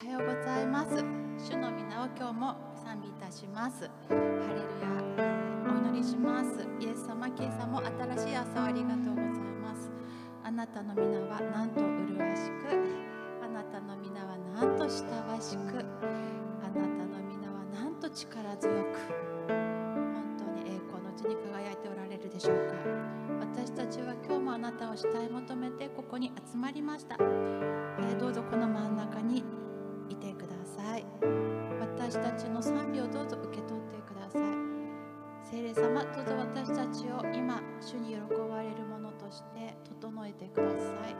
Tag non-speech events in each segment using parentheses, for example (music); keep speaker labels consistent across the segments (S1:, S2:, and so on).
S1: おはようございます。主の皆を今日も賛美いたします。ハレルヤ。お祈りします。イエス様キリストも新しい朝をありがとうございます。あなたの皆はなんと麗しく。あなたの皆はなんと親しく。あなたの皆はなんと力強く。本当に栄光のうちに輝いておられるでしょうか。私たちは今日もあなたを慕い求めてここに集まりました、えーどうぞこの真ん中にさい。私たちの賛美をどうぞ受け取ってください。聖霊様どうぞ私たちを今主に喜ばれるものとして整えてください。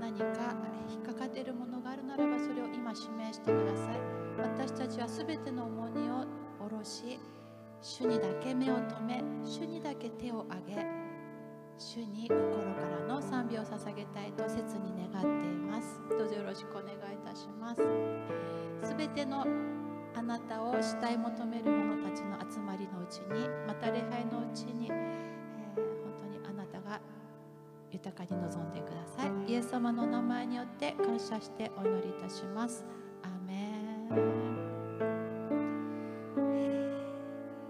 S1: 何か引っかかっているものがあるならばそれを今指名してください。私たちは全ての重荷を下ろし主にだけ目を留め主にだけ手を挙げ主に心からの賛美を捧げたいと切に願っています。どうぞよろしくお願いいたします。すべてのあなたを慕い求める者たちの集まりのうちにまた礼拝のうちに、えー本当にあなたが豊かに望んでください。イエス様の名前によって感謝してお祈りいたします。アーメン。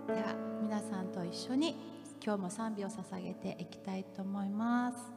S1: では皆さんと一緒に今日も賛美を捧げていきたいと思います。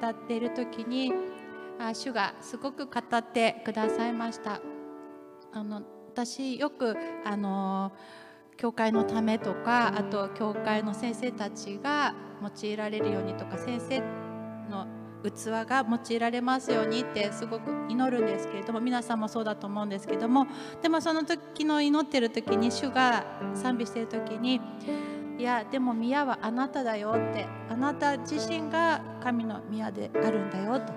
S1: 歌っている時にあ主がすごく語ってくださいました。あの私よくあの教会のためとかあと教会の先生たちが用いられるようにとか先生の器が用いられますようにってすごく祈るんですけれども皆さんもそうだと思うんですけどもでもその時の祈ってる時に主が賛美してる時にいやでも宮はあなただよって。あなた自身が神の宮であるんだよと。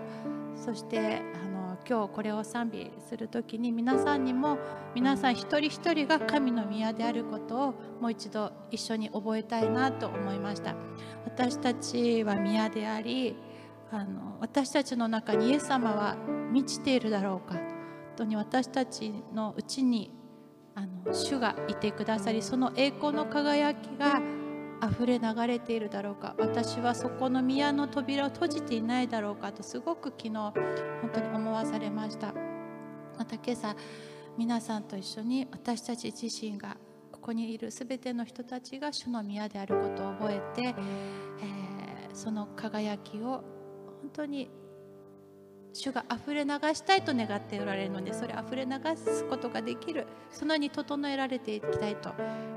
S1: そしてあの今日これを賛美する時に皆さんにも皆さん一人一人が神の宮であることをもう一度一緒に覚えたいなと思いました。私たちは宮でありあの私たちの中にイエス様は満ちているだろうか本当に私たちのうちにあの主がいてくださりその栄光の輝きが溢れ流れているだろうか。私はそこの宮の扉を閉じていないだろうか。とすごく昨日本当に思わされました。また今朝皆さんと一緒に私たち自身がここにいる全ての人たちが主の宮であることを覚えて、えーその輝きを本当に主が溢れ流したいと願っておられるのでそれ溢れ流すことができるそのように整えられていきたいと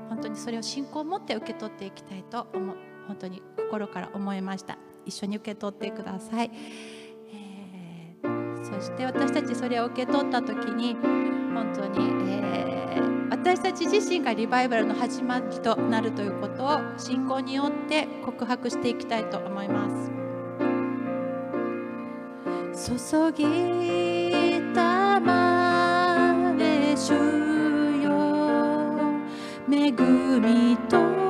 S1: 本当にそれを信仰を持って受け取っていきたいと思う。本当に心から思いました。一緒に受け取ってください、えーそして私たちそれを受け取った時に本当に、えー私たち自身がリバイバルの始まりとなるということを信仰によって告白していきたいと思います。注ぎたまれ主よ。恵みと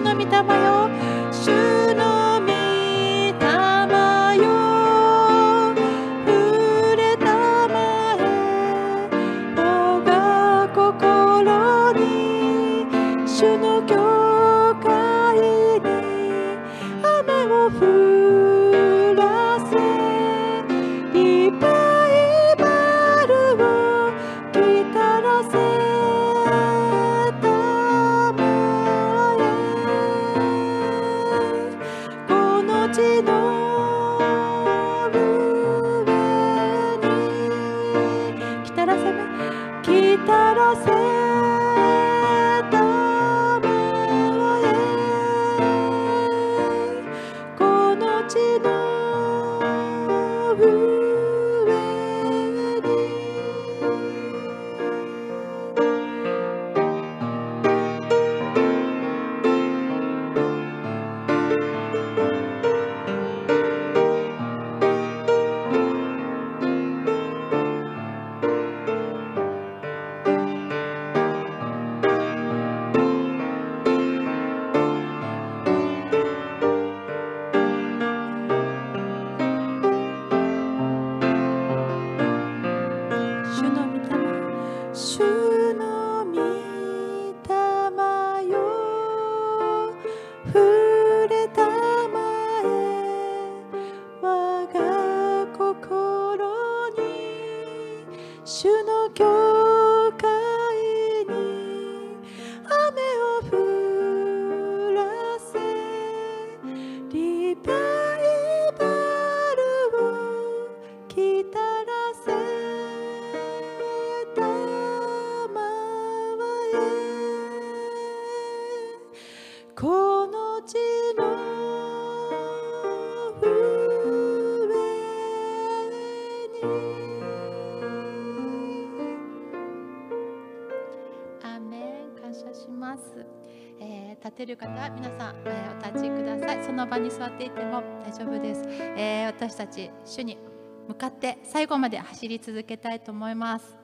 S1: の御霊よ。は皆さん、えーお立ちください。その場に座っていても大丈夫です、えー私たち主に向かって最後まで走り続けたいと思います。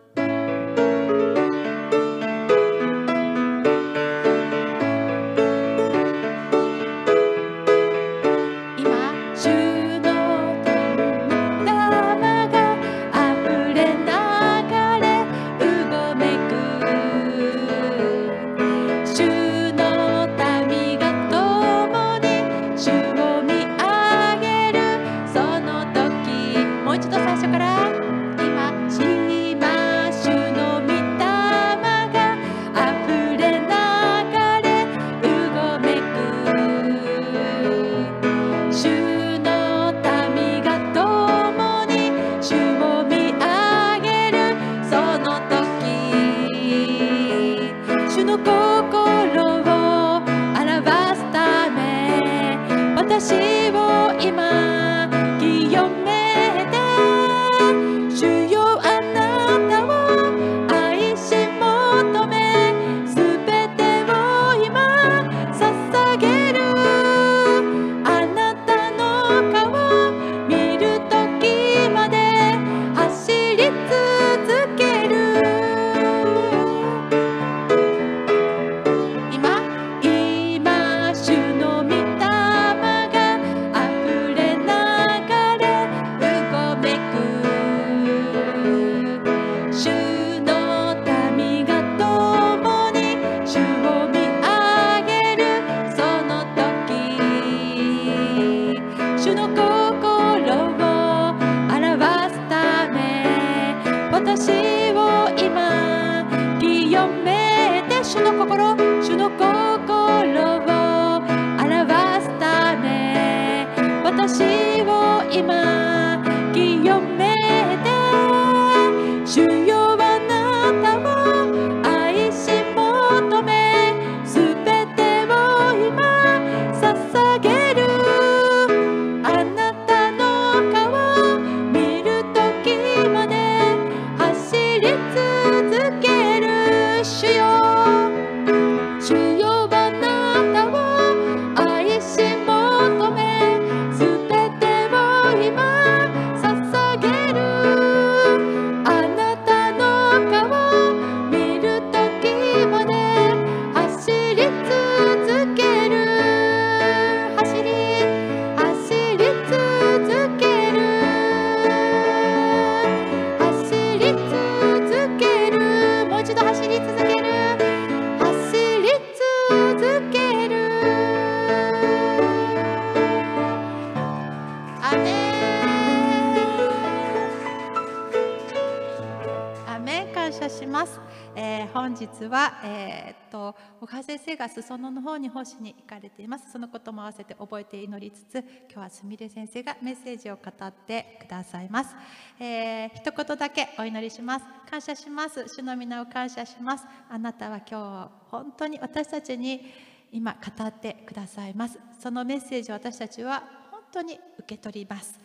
S1: が裾野の方に奉仕に行かれています。そのことも合わせて覚えて祈りつつ今日はすみれ先生がメッセージを語ってくださいます、えー一言だけお祈りします。感謝します。主の皆を感謝します。あなたは今日本当に私たちに今語ってくださいます。そのメッセージを私たちは本当に受け取ります。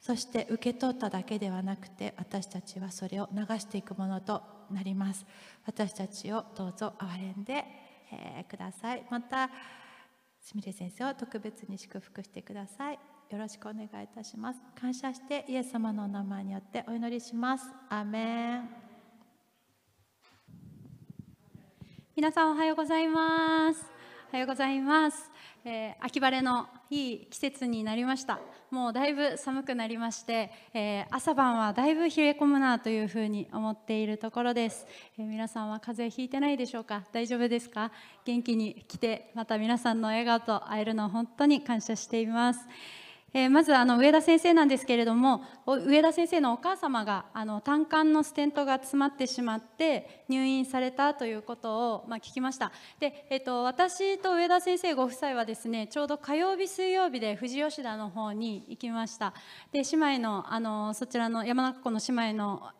S1: そして受け取っただけではなくて私たちはそれを流していくものとなります。私たちをどうぞ憐れんで、えーください。またすみれ先生を特別に祝福してください。よろしくお願いいたします。感謝してイエス様のお名前によってお祈りします。アメン。
S2: 皆さんおはようございます。おはようございます。えー、秋晴れのいい季節になりました。もうだいぶ寒くなりまして、えー、朝晩はだいぶ冷え込むなというふうに思っているところです、えー、皆さんは風邪ひいてないでしょうか？大丈夫ですか？元気に来てまた皆さんの笑顔と会えるのを本当に感謝しています。えー、まずあの上田先生なんですけれども上田先生のお母様があの胆管のステントが詰まってしまって入院されたということを、まあ、聞きました。で、えーと、私と上田先生ご夫妻はですねちょうど火曜日水曜日で富士吉田の方に行きました。で姉妹のあのそちらの山中湖の姉妹の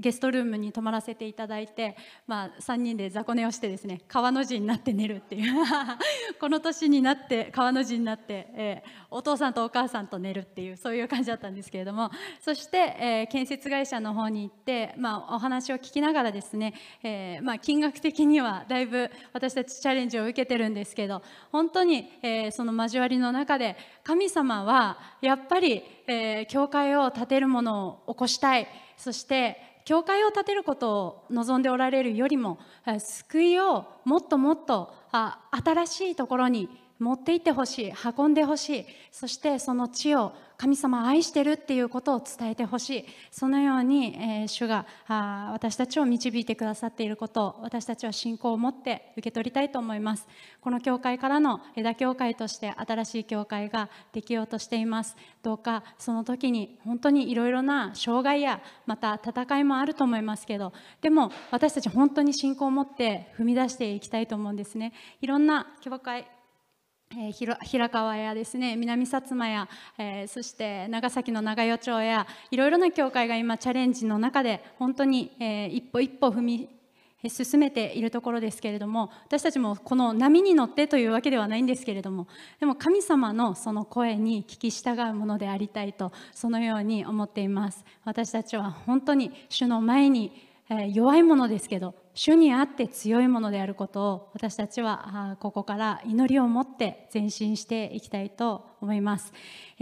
S2: ゲストルームに泊まらせていただいて、まあ、3人で雑魚寝をしてですね川の字になって寝るっていう (laughs) この年になって川の字になって、えー、お父さんとお母さんと寝るっていうそういう感じだったんですけれどもそして、えー、建設会社の方に行って、まあ、お話を聞きながらですね、えー、まあ、金額的にはだいぶ私たちチャレンジを受けてるんですけど本当に、えその交わりの中で神様はやっぱり、え教会を建てるものを起こしたい。そして教会を建てることを望んでおられるよりも救いをもっともっと新しいところに持って行ってほしい運んでほしいそしてその地を神様愛してるっていうことを伝えてほしいそのように、えー、主があ私たちを導いてくださっていることを私たちは信仰を持って受け取りたいと思います。この教会からの枝教会として新しい教会ができようとしています。どうかその時に本当にいろいろな障害やまた戦いもあると思いますけどでも私たち本当に信仰を持って踏み出していきたいと思うんですね。いろんな教会えー、平川やですね。南薩摩や、えー、そして長崎の長与町やいろいろな教会が今チャレンジの中で本当に、えー、一歩一歩踏み進めているところですけれども私たちもこの波に乗ってというわけではないんですけれどもでも神様のその声に聞き従うものでありたいとそのように思っています。私たちは本当に主の前に弱いものですけど主にあって強いものであることを私たちはここから祈りを持って前進していきたいと思います。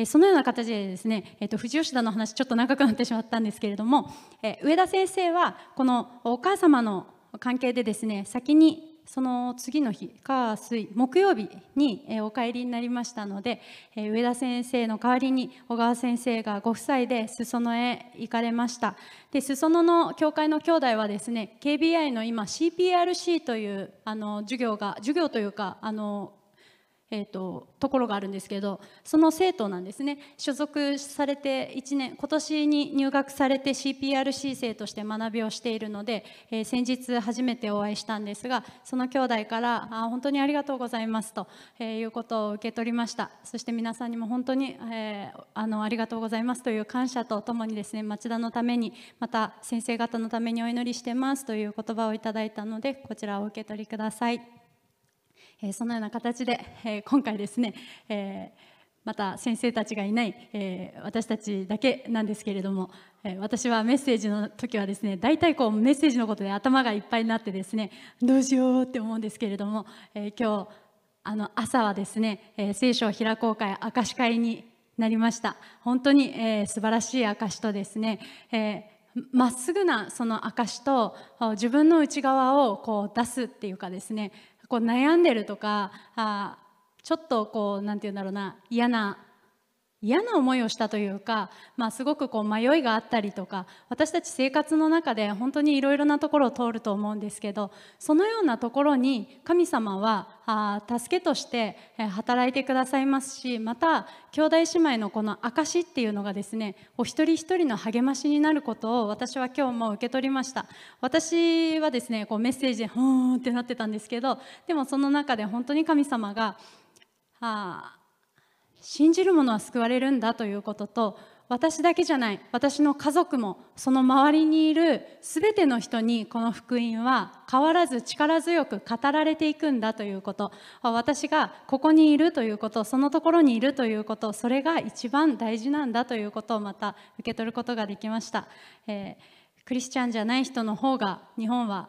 S2: そのような形でですね、えっと、藤吉田の話ちょっと長くなってしまったんですけれどもえ上田先生はこのお母様の関係でですね先にその次の日火水木曜日にお帰りになりましたので上田先生の代わりに小川先生がご夫妻で裾野へ行かれました。で裾野の教会の兄弟はですね KBI の今 CPRC というあの授業が授業というかあのえーと、ところがあるんですけどその生徒なんですね所属されて1年今年に入学されて CPRC 生として学びをしているので、えー、先日初めてお会いしたんですがその兄弟からあ本当にありがとうございますと、えー、いうことを受け取りましたそして皆さんにも本当に、えー、あのありがとうございますという感謝とともにですね町田のためにまた先生方のためにお祈りしてますという言葉をいただいたのでこちらを受け取りください。えそのような形で、え今回ですね、えまた先生たちがいない、え私たちだけなんですけれども、え私はメッセージの時はですね大体こうメッセージのことで頭がいっぱいになってですねどうしようって思うんですけれども、え今日あの朝はですね、え聖書を開こう会証会になりました。本当に、えー、素晴らしい証とですね、えまっすぐなその証と自分の内側をこう出すっていうかですねこう悩んでるとかあちょっとこうなんて言うんだろうな嫌な嫌な思いをしたというか、まあ、すごくこう迷いがあったりとか私たち生活の中で本当にいろいろなところを通ると思うんですけどそのようなところに神様はあ助けとして働いてくださいますしまた兄弟姉妹のこの証っていうのがですねお一人一人の励ましになることを私は今日も受け取りました。私はですねこうメッセージで「ふーん」ってなってたんですけどでもその中で本当に神様があ信じる者は救われるんだということと私だけじゃない私の家族もその周りにいる全ての人にこの福音は変わらず力強く語られていくんだということ。私がここにいるということそのところにいるということそれが一番大事なんだということをまた受け取ることができました、えー、クリスチャンじゃない人の方が日本は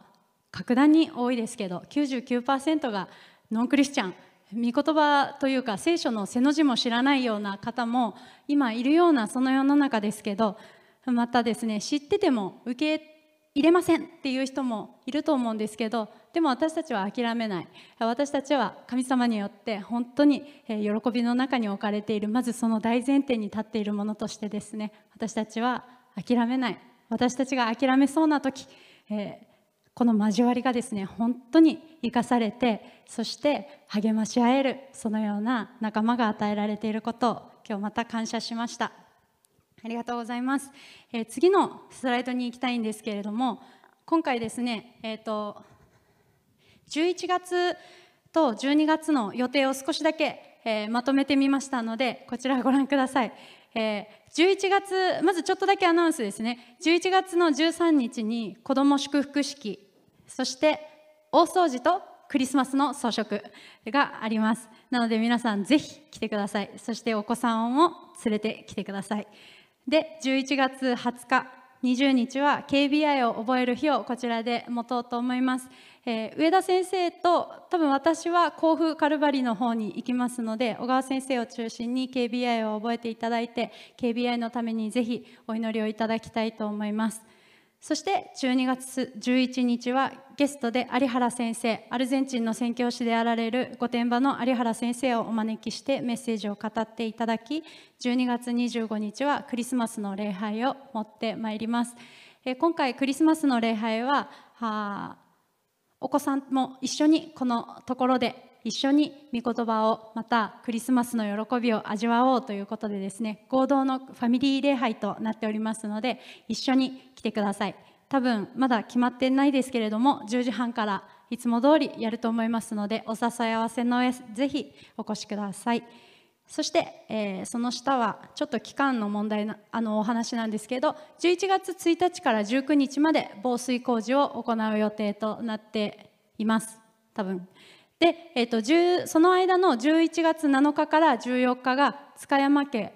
S2: 格段に多いですけど99%がノンクリスチャン。御言葉というか聖書の背の字も知らないような方も今いるようなその世の中ですけどまたですね知ってても受け入れませんっていう人もいると思うんですけどでも私たちは諦めない。私たちは神様によって本当に喜びの中に置かれている。まずその大前提に立っているものとしてですね私たちは諦めない。私たちが諦めそうな時、えー、この交わりがですね本当に生かされてそして励まし合えるそのような仲間が与えられていることを今日また感謝しました。ありがとうございます、えー、次のスライドに行きたいんですけれども今回ですね、えーと、11月と12月の予定を少しだけ、えー、まとめてみましたのでこちらご覧ください、えー、11月まずちょっとだけアナウンスですね。11月の13日に子ども祝福式そして大掃除とクリスマスの装飾があります。なので皆さんぜひ来てください。そしてお子さんを連れてきてください。で11月20日20日は KBI を覚える日をこちらで持とうと思います、えー、上田先生と多分私は甲府カルバリの方に行きますので小川先生を中心に KBI を覚えていただいて KBI のためにぜひお祈りをいただきたいと思います。そして12月11日はゲストで有原先生アルゼンチンの宣教師であられる御殿場の有原先生をお招きしてメッセージを語っていただき12月25日はクリスマスの礼拝を持ってまいります。今回クリスマスの礼拝はお子さんも一緒にこのところで一緒に御言葉をまたクリスマスの喜びを味わおうということでですね合同のファミリー礼拝となっておりますので一緒に来てください。多分まだ決まってないですけれども10時半からいつも通りやると思いますのでお誘い合わせの上ぜひお越しください。そして、えー、その下はちょっと期間の問題なあのお話なんですけど11月1日から19日まで防水工事を行う予定となっています。多分。で、えーと、その間の11月7日から14日が塚山家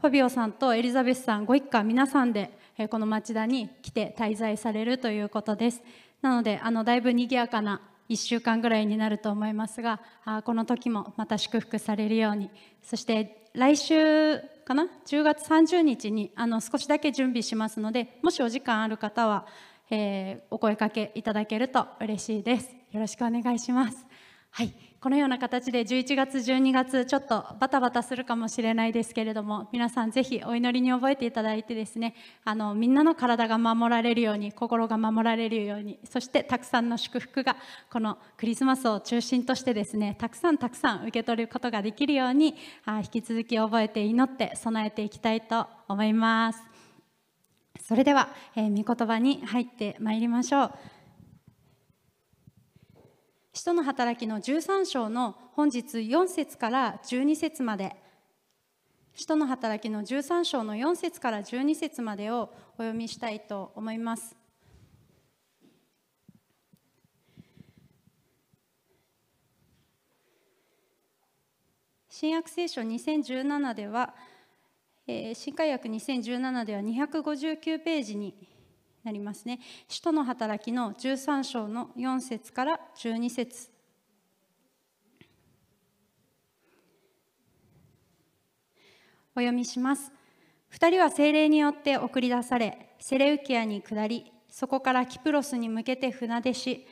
S2: ファビオさんとエリザベスさんご一家皆さんで、えー、この町田に来て滞在されるということです。なのであのだいぶ賑やかな1週間ぐらいになると思いますがあこの時もまた祝福されるように。そして来週かな？10月30日にあの少しだけ準備しますのでもしお時間ある方は、えー、お声かけいただけると嬉しいです。よろしくお願いします。はい、このような形で11月、12月ちょっとバタバタするかもしれないですけれども皆さんぜひお祈りに覚えていただいてですねあのみんなの体が守られるように心が守られるようにそしてたくさんの祝福がこのクリスマスを中心としてですねたくさんたくさん受け取ることができるようにあ引き続き覚えて祈って備えていきたいと思います。それでは、えー、御言葉に入ってまいりましょう。使徒の働きの13章の本日4節から12節まで使徒の働きの13章の4節から12節までをお読みしたいと思います。新約聖書2017では、えー、新海訳2017では259ページになりますね。使徒の働きの13章の4節から12節お読みします。2人は精霊によって送り出され、セレウキアに下り、そこからキプロスに向けて船出し、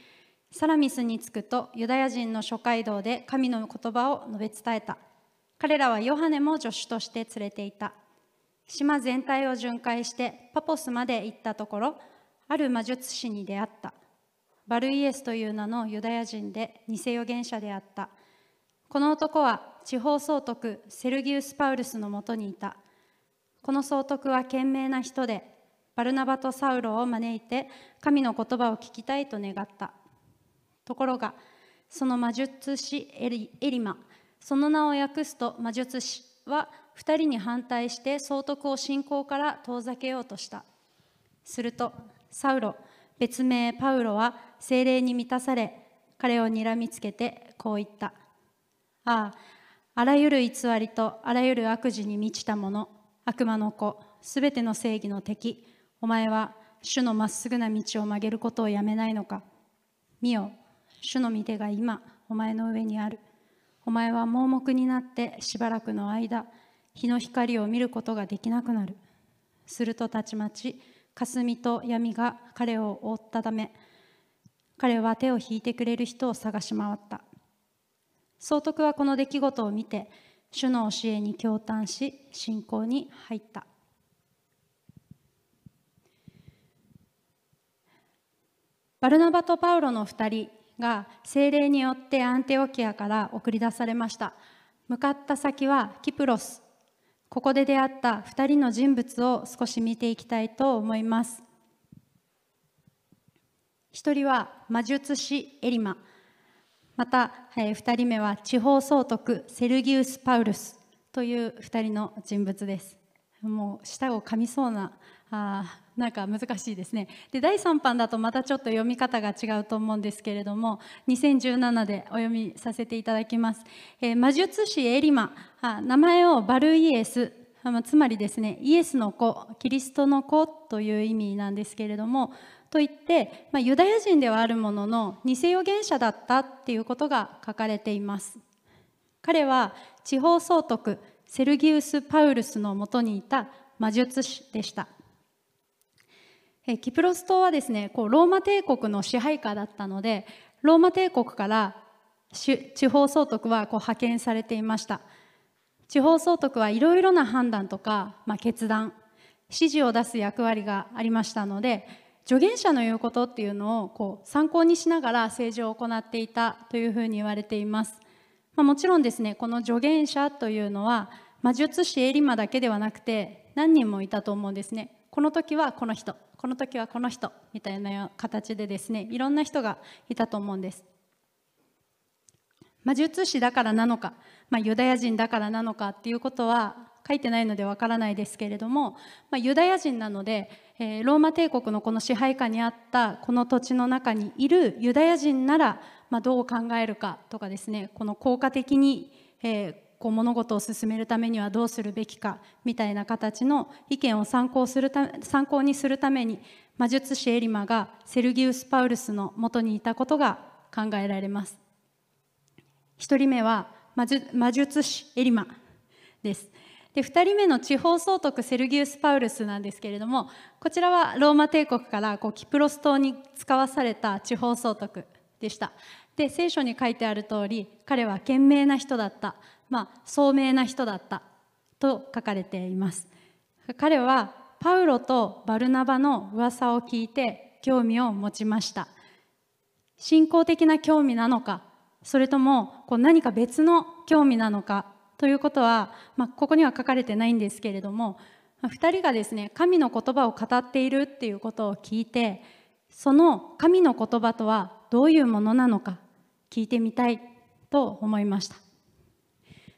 S2: サラミスに着くとユダヤ人の諸街道で神の言葉を述べ伝えた。彼らはヨハネも助手として連れていた。島全体を巡回してパポスまで行ったところある魔術師に出会った。バルイエスという名のユダヤ人で偽預言者であった。この男は地方総督セルギウス・パウルスのもとにいた。この総督は賢明な人でバルナバとサウロを招いて神の言葉を聞きたいと願った。ところがその魔術師エリエリマその名を訳すと魔術師は2人に反対して総督を信仰から遠ざけようとした。するとサウロ別名パウロは精霊に満たされ彼をにらみつけてこう言った。あああらゆる偽りとあらゆる悪事に満ちた者悪魔の子すべての正義の敵お前は主のまっすぐな道を曲げることをやめないのか。見よ主の御手が今お前の上にある。お前は盲目になってしばらくの間日の光を見ることができなくなる。するとたちまち霞と闇が彼を覆ったため彼は手を引いてくれる人を探し回った。総督はこの出来事を見て主の教えに共感し信仰に入った。バルナバとパウロの2人が精霊によってアンテオキアから送り出されました。向かった先はキプロス。ここで出会った2人の人物を少し見ていきたいと思います。1人は魔術師エリマ。また、え2人目は地方総督セルギウス・パウルスという2人の人物です。もう舌を噛みそうなあなんか難しいですね。で第3版だとまたちょっと読み方が違うと思うんですけれども2017でお読みさせていただきます、えー、魔術師エリマ。あ名前をバルイエス。つまりですねイエスの子キリストの子という意味なんですけれどもといって、まあ、ユダヤ人ではあるものの偽預言者だったっていうことが書かれています。彼は地方総督セルギウス・パウルスのもとにいた魔術師でした。キプロス島はですねこうローマ帝国の支配下だったのでローマ帝国から地方総督はこう派遣されていました。地方総督はいろいろな判断とか、まあ、決断指示を出す役割がありましたので助言者の言うことっていうのをこう参考にしながら政治を行っていたというふうに言われています、まあ、もちろんですねこの助言者というのは魔術師エリマだけではなくて何人もいたと思うんですね。この時はこの人。この時はこの人みたいな形でですねいろんな人がいたと思うんです。魔術師だからなのか、まあ、ユダヤ人だからなのかっていうことは書いてないのでわからないですけれども、まあ、ユダヤ人なので、えー、ローマ帝国のこの支配下にあったこの土地の中にいるユダヤ人なら、まあ、どう考えるかとかですねこの効果的に、えー、こう物事を進めるためにはどうするべきかみたいな形の意見を参考するた参考にするために魔術師エリマがセルギウス・パウルスのもとにいたことが考えられます。1人目は魔術師エリマです。で2人目の地方総督セルギウス・パウルスなんですけれどもこちらはローマ帝国からこうキプロス島に使わされた地方総督でした。で聖書に書いてある通り彼は賢明な人だった。まあ、聡明な人だったと書かれています。彼はパウロとバルナバの噂を聞いて興味を持ちました。信仰的な興味なのかそれともこう何か別の興味なのかということは、まあ、ここには書かれてないんですけれども2人がですね神の言葉を語っているっていうことを聞いてその神の言葉とはどういうものなのか聞いてみたいと思いました。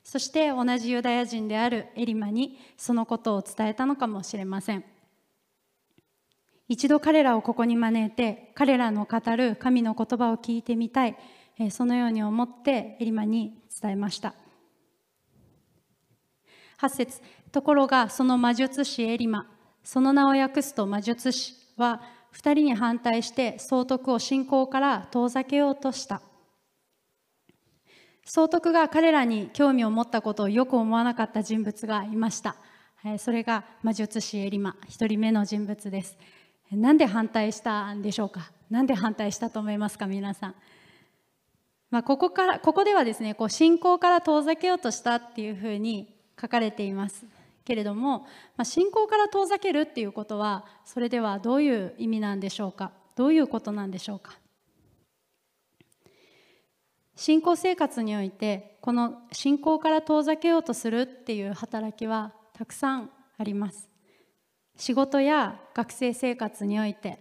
S2: そして同じユダヤ人であるエリマにそのことを伝えたのかもしれません。一度彼らをここに招いて彼らの語る神の言葉を聞いてみたいそのように思ってエリマに伝えました。8節ところがその魔術師エリマその名を訳すと魔術師は2人に反対して総督を信仰から遠ざけようとした。総督が彼らに興味を持ったことをよく思わなかった人物がいました。それが魔術師エリマ1人目の人物です。なんで反対したんでしょうか？なんで反対したと思いますか皆さん？まあ、ここからここではですねこう信仰から遠ざけようとしたっていうふうに書かれています。けれども、まあ、信仰から遠ざけるっていうことはそれではどういう意味なんでしょうか？どういうことなんでしょうか？信仰生活においてこの信仰から遠ざけようとするっていう働きはたくさんあります。仕事や学生生活において、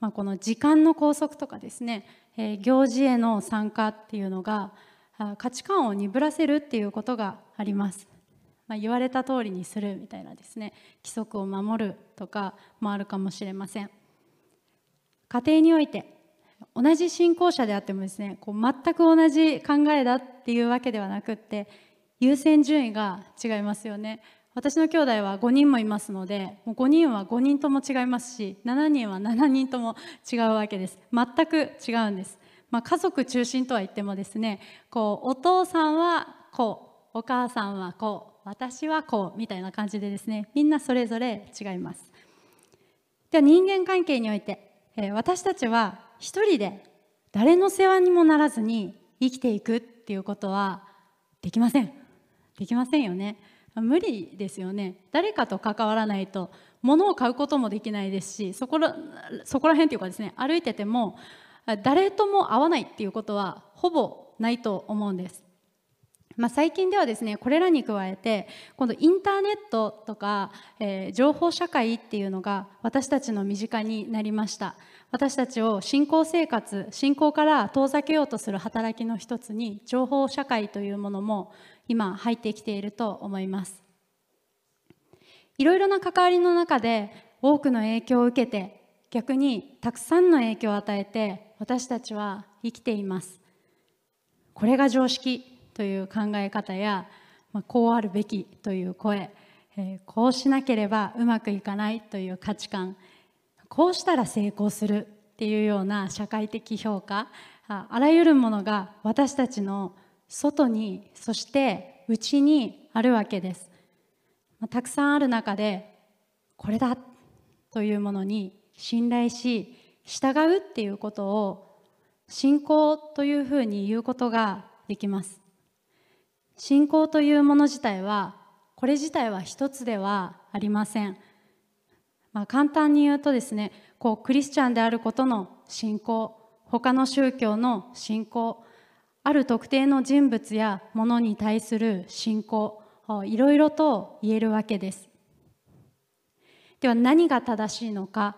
S2: まあ、この時間の拘束とかですね、えー、行事への参加っていうのが価値観を鈍らせるっていうことがあります、まあ、言われた通りにするみたいなですね規則を守るとかもあるかもしれません。家庭において同じ信仰者であってもですねこう全く同じ考えだっていうわけではなくって優先順位が違いますよね。私の兄弟は5人もいますのでもう5人は5人とも違いますし7人は7人とも違うわけです。全く違うんです、まあ、家族中心とは言ってもですねこうお父さんはこうお母さんはこう私はこうみたいな感じでですねみんなそれぞれ違います。では人間関係において、私たちは一人で誰の世話にもならずに生きていくっていうことはできません。できませんよね。無理ですよね。誰かと関わらないと物を買うこともできないですしそこらそこら辺っていうかですね歩いてても誰とも会わないっていうことはほぼないと思うんです。まあ、最近ではですねこれらに加えて今度インターネットとか、えー情報社会っていうのが私たちの身近になりました。私たちを信仰生活信仰から遠ざけようとする働きの一つに情報社会というものも今入ってきていると思います。いろいろな関わりの中で多くの影響を受けて逆にたくさんの影響を与えて私たちは生きています。これが常識という考え方や、まあ、こうあるべきという声、えーこうしなければうまくいかないという価値観こうしたら成功するっていうような社会的評価あらゆるものが私たちの外にそして内にあるわけです、またくさんある中でこれだというものに信頼し従うっていうことを信仰というふうに言うことができます。信仰というもの自体はこれ自体は一つではありません、まあ、簡単に言うとですねこうクリスチャンであることの信仰他の宗教の信仰ある特定の人物やものに対する信仰いろいろと言えるわけです。では何が正しいのか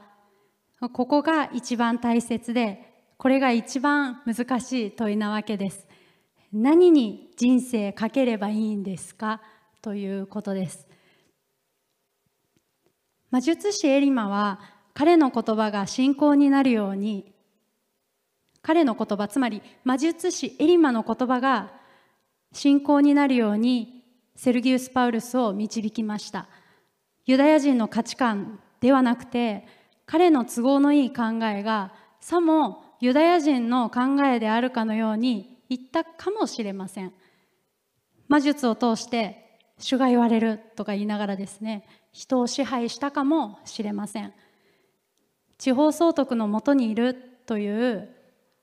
S2: ここが一番大切でこれが一番難しい問いなわけです。何に人生かければいいんですか？ということです。魔術師エリマは彼の言葉が信仰になるように彼の言葉つまり魔術師エリマの言葉が信仰になるようにセルギウス・パウルスを導きました。ユダヤ人の価値観ではなくて彼の都合のいい考えがさもユダヤ人の考えであるかのように言ったかもしれません。魔術を通して主が言われるとか言いながらですね人を支配したかもしれません。地方総督のもとにいるという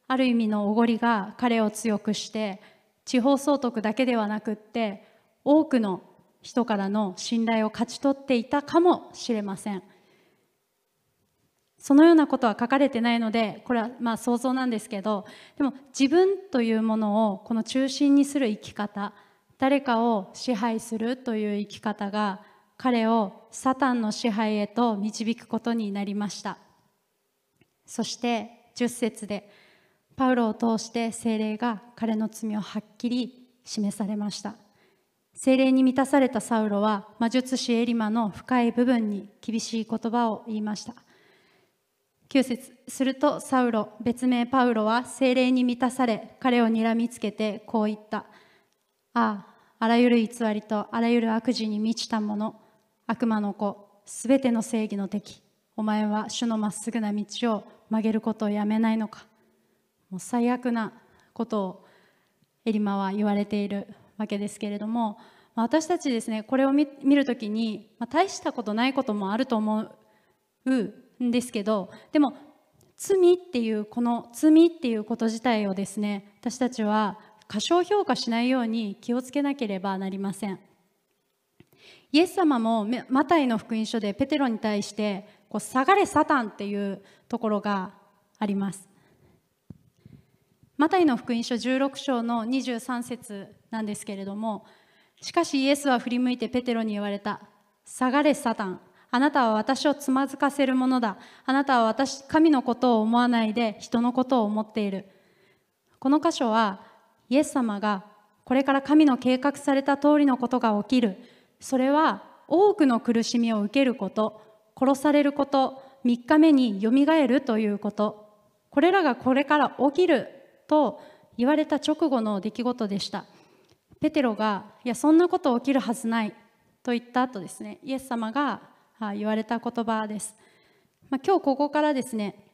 S2: ある意味のおごりが彼を強くして地方総督だけではなくって多くの人からの信頼を勝ち取っていたかもしれません。そのようなことは書かれてないのでこれはまあ想像なんですけどでも自分というものをこの中心にする生き方誰かを支配するという生き方が彼をサタンの支配へと導くことになりました。そして10節でパウロを通して精霊が彼の罪をはっきり示されました。精霊に満たされたサウロは魔術師エリマの深い部分に厳しい言葉を言いました。9節するとサウロ別名パウロは精霊に満たされ彼を睨みつけてこう言った。あああらゆる偽りとあらゆる悪事に満ちた者悪魔の子すべての正義の敵お前は主のまっすぐな道を曲げることをやめないのか。もう最悪なことをエリマは言われているわけですけれども私たちですねこれを見見るときに、まあ、大したことないこともあると思うんですけどでも罪っていうこの罪っていうこと自体をですね私たちは過小評価しないように気をつけなければなりません。イエス様もマタイの福音書でペテロに対してこう下がれサタンっていうところがあります。マタイの福音書16章の23節なんですけれどもしかしイエスは振り向いてペテロに言われた。下がれサタン。あなたは私をつまずかせるものだ。あなたは私神のことを思わないで人のことを思っている。この箇所はイエス様がこれから神の計画された通りのことが起きる。それは多くの苦しみを受けること殺されること3日目によみがえるということ。これらがこれから起きると言われた直後の出来事でした。ペテロが「いやそんなこと起きるはずない」と言った後ですねイエス様が言われた言葉です、まあ、今日ここからですね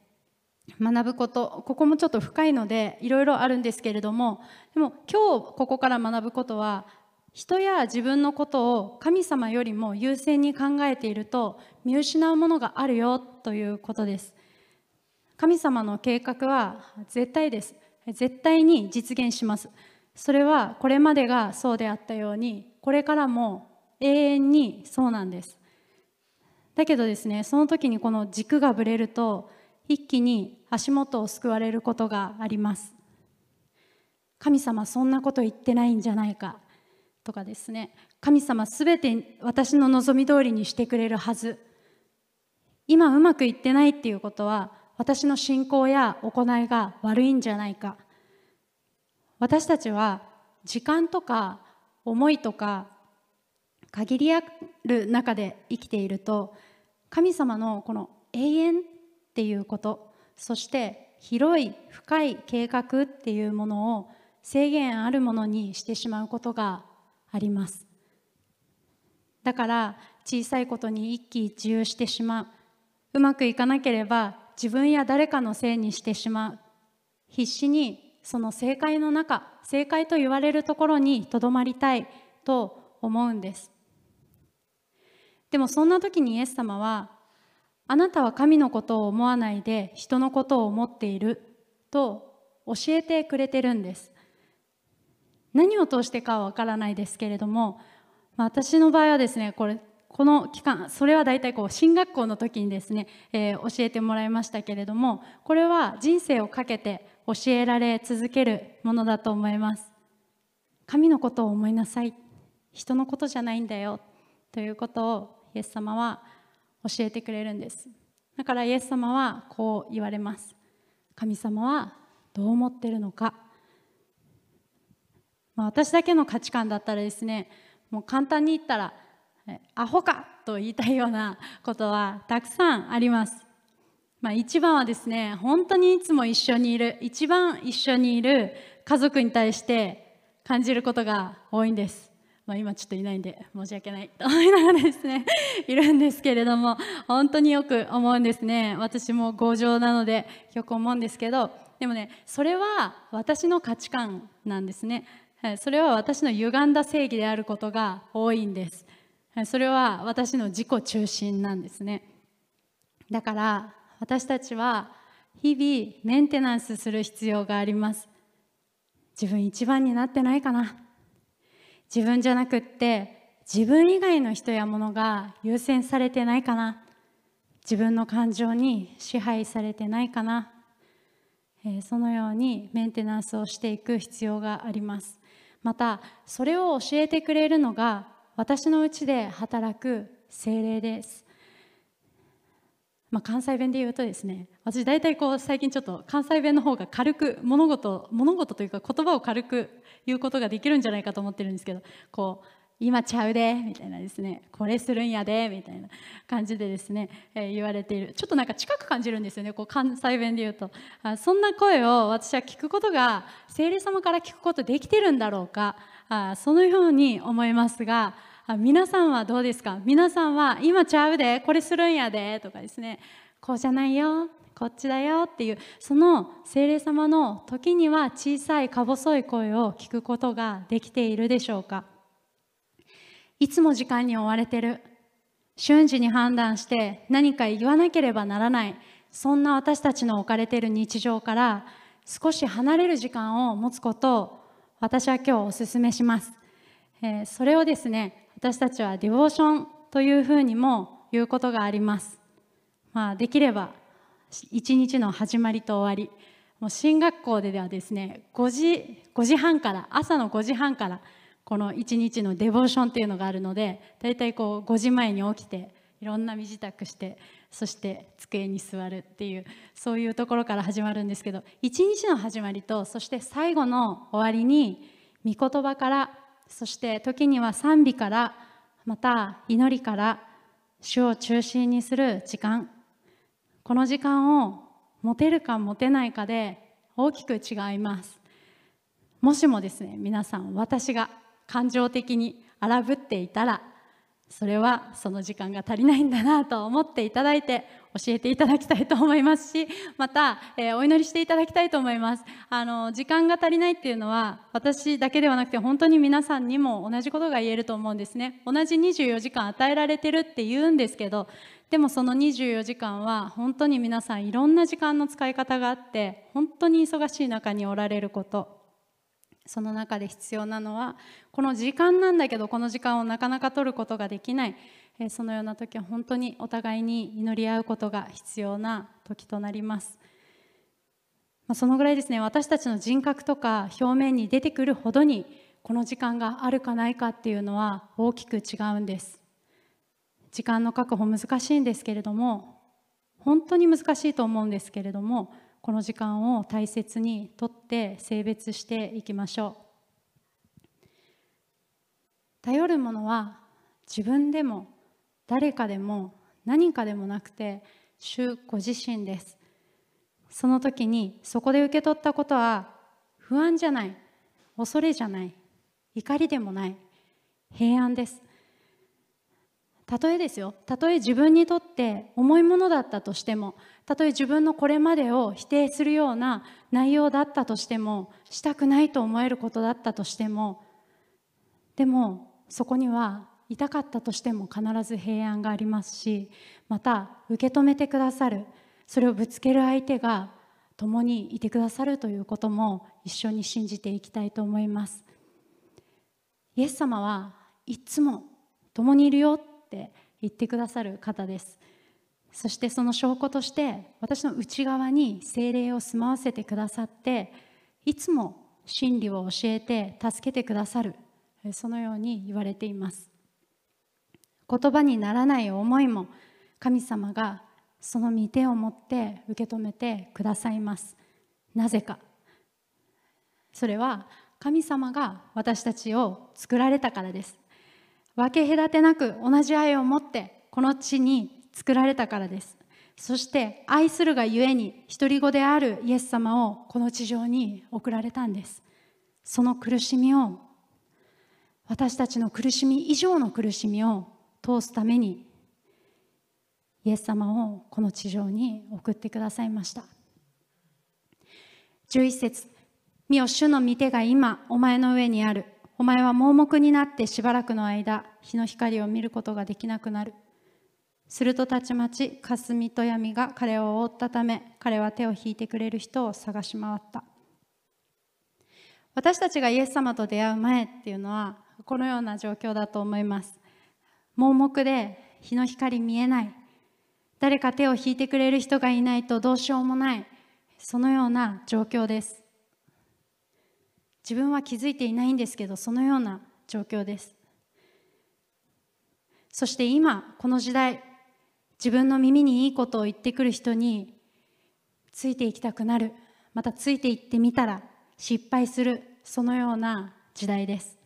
S2: 学ぶこと。ここもちょっと深いのでいろいろあるんですけれどもでも今日ここから学ぶことは人や自分のことを神様よりも優先に考えていると見失うものがあるよということです。神様の計画は絶対です。絶対に実現します。それはこれまでがそうであったようにこれからも永遠にそうなんです。だけどですねその時にこの軸がぶれると一気に足元を救われることがあります。神様そんなこと言ってないんじゃないか。とかですね。神様すべて私の望み通りにしてくれるはず。今うまくいってないっていうことは私の信仰や行いが悪いんじゃないか。私たちは時間とか思いとか限りある中で生きていると神様のこの永遠っていうこと。そして広い深い計画っていうものを制限あるものにしてしまうことがあります。だから小さいことに一喜一憂してしまう。うまくいかなければ自分や誰かのせいにしてしまう。必死にその正解の中正解と言われるところにとどまりたいと思うんです。でもそんな時にイエス様はあなたは神のことを思わないで人のことを思っていると教えてくれてるんです。何を通してかはわからないですけれども私の場合はですねこれこの期間それは大体こう進学校の時にですね、えー、教えてもらいましたけれどもこれは人生をかけて教えられ続けるものだと思います。神のことを思いなさい。人のことじゃないんだよ。ということをイエス様は教えてくれるんですだからイエス様はこう言われます神様はどう思ってるのか、まあ、私だけの価値観だったらですねもう簡単に言ったらアホかと言いたいようなことはたくさんあります。まあ、一番はですね本当にいつも一緒にいる一番一緒にいる家族に対して感じることが多いんです。まあ、今ちょっといないんで申し訳ないと思いながらですね (laughs) いるんですけれども本当によく思うんですね。私も強情なのでよく思うんですけどでもねそれは私の価値観なんですね。それは私の歪んだ正義であることが多いんです。それは私の自己中心なんですね。だから私たちは日々メンテナンスする必要があります。自分一番になってないかな。自分じゃなくって自分以外の人やものが優先されてないかな。自分の感情に支配されてないかな、え、そのようにメンテナンスをしていく必要があります。またそれを教えてくれるのが私のうちで働く精霊です。まあ、関西弁で言うとですね私大体こう最近ちょっと関西弁の方が軽く物事物事というか言葉を軽く言うことができるんじゃないかと思ってるんですけどこう今ちゃうでみたいなですね。これするんやでみたいな感じでですね、えー、言われている。ちょっとなんか近く感じるんですよね。こう関西弁で言うと。あそんな声を私は聞くことが聖霊様から聞くことできてるんだろうか。あそのように思いますがあ皆さんはどうですか？皆さんは今ちゃうでこれするんやでとかですね。こうじゃないよこっちだよっていうその精霊様の時には小さいか細い声を聞くことができているでしょうか？いつも時間に追われてる。瞬時に判断して何か言わなければならない。そんな私たちの置かれている日常から少し離れる時間を持つことを私は今日お勧めします、えー、それをですね私たちはディボーションというふうにも言うことがあります、まあ、できれば一日の始まりと終わり。もう進学校ではですね5時 ,5 時半から朝の5時半からこの一日のデボーションっていうのがあるので大体こう5時前に起きていろんな身支度してそして机に座るっていうそういうところから始まるんですけど一日の始まりとそして最後の終わりに御言葉からそして時には賛美からまた祈りから主を中心にする時間。この時間を持てるか持てないかで大きく違います。もしもですね皆さん私が感情的に荒ぶっていたらそれはその時間が足りないんだなと思っていただいて教えていただきたいと思いますしまた、えー、お祈りしていただきたいと思います。あの時間が足りないっていうのは私だけではなくて本当に皆さんにも同じことが言えると思うんですね。同じ24時間与えられてるって言うんですけどでもその24時間は本当に皆さんいろんな時間の使い方があって本当に忙しい中におられること。その中で必要なのはこの時間なんだけどこの時間をなかなか取ることができない。そのような時は本当にお互いに祈り合うことが必要な時となります。そのぐらいですね。私たちの人格とか表面に出てくるほどにこの時間があるかないかっていうのは大きく違うんです。時間の確保難しいんですけれども本当に難しいと思うんですけれどもこの時間を大切にとって性別していきましょう。頼るものは自分でも誰かでも何かでもなくて主ご自身です。その時にそこで受け取ったことは不安じゃない。恐れじゃない。怒りでもない。平安です。たとえですよ。たとえ自分にとって重いものだったとしてもたとえ自分のこれまでを否定するような内容だったとしてもしたくないと思えることだったとしてもでもそこには痛かったとしても必ず平安がありますしまた受け止めてくださるそれをぶつける相手が共にいてくださるということも一緒に信じていきたいと思います。イエス様はいつも共にいるよって言ってくださる方です。そしてその証拠として私の内側に精霊を住まわせてくださっていつも真理を教えて助けてくださるそのように言われています。言葉にならない思いも神様がその御手を持って受け止めてくださいます。なぜか。それは神様が私たちを作られたからです。分け隔てなく同じ愛を持ってこの地に作られたからです。そして愛するがゆえに独り子であるイエス様をこの地上に送られたんです。その苦しみを私たちの苦しみ以上の苦しみを通すためにイエス様をこの地上に送ってくださいました。11節見よ主の御手が今お前の上にある。お前は盲目になってしばらくの間日の光を見ることができなくなる。するとたちまち霞と闇が彼を覆ったため彼は手を引いてくれる人を探し回った。私たちがイエス様と出会う前っていうのはこのような状況だと思います。盲目で日の光見えない。誰か手を引いてくれる人がいないとどうしようもない。そのような状況です。自分は気づいていないんですけどそのような状況です。そして今この時代自分の耳にいいことを言ってくる人についていきたくなる。またついていってみたら失敗する。そのような時代です。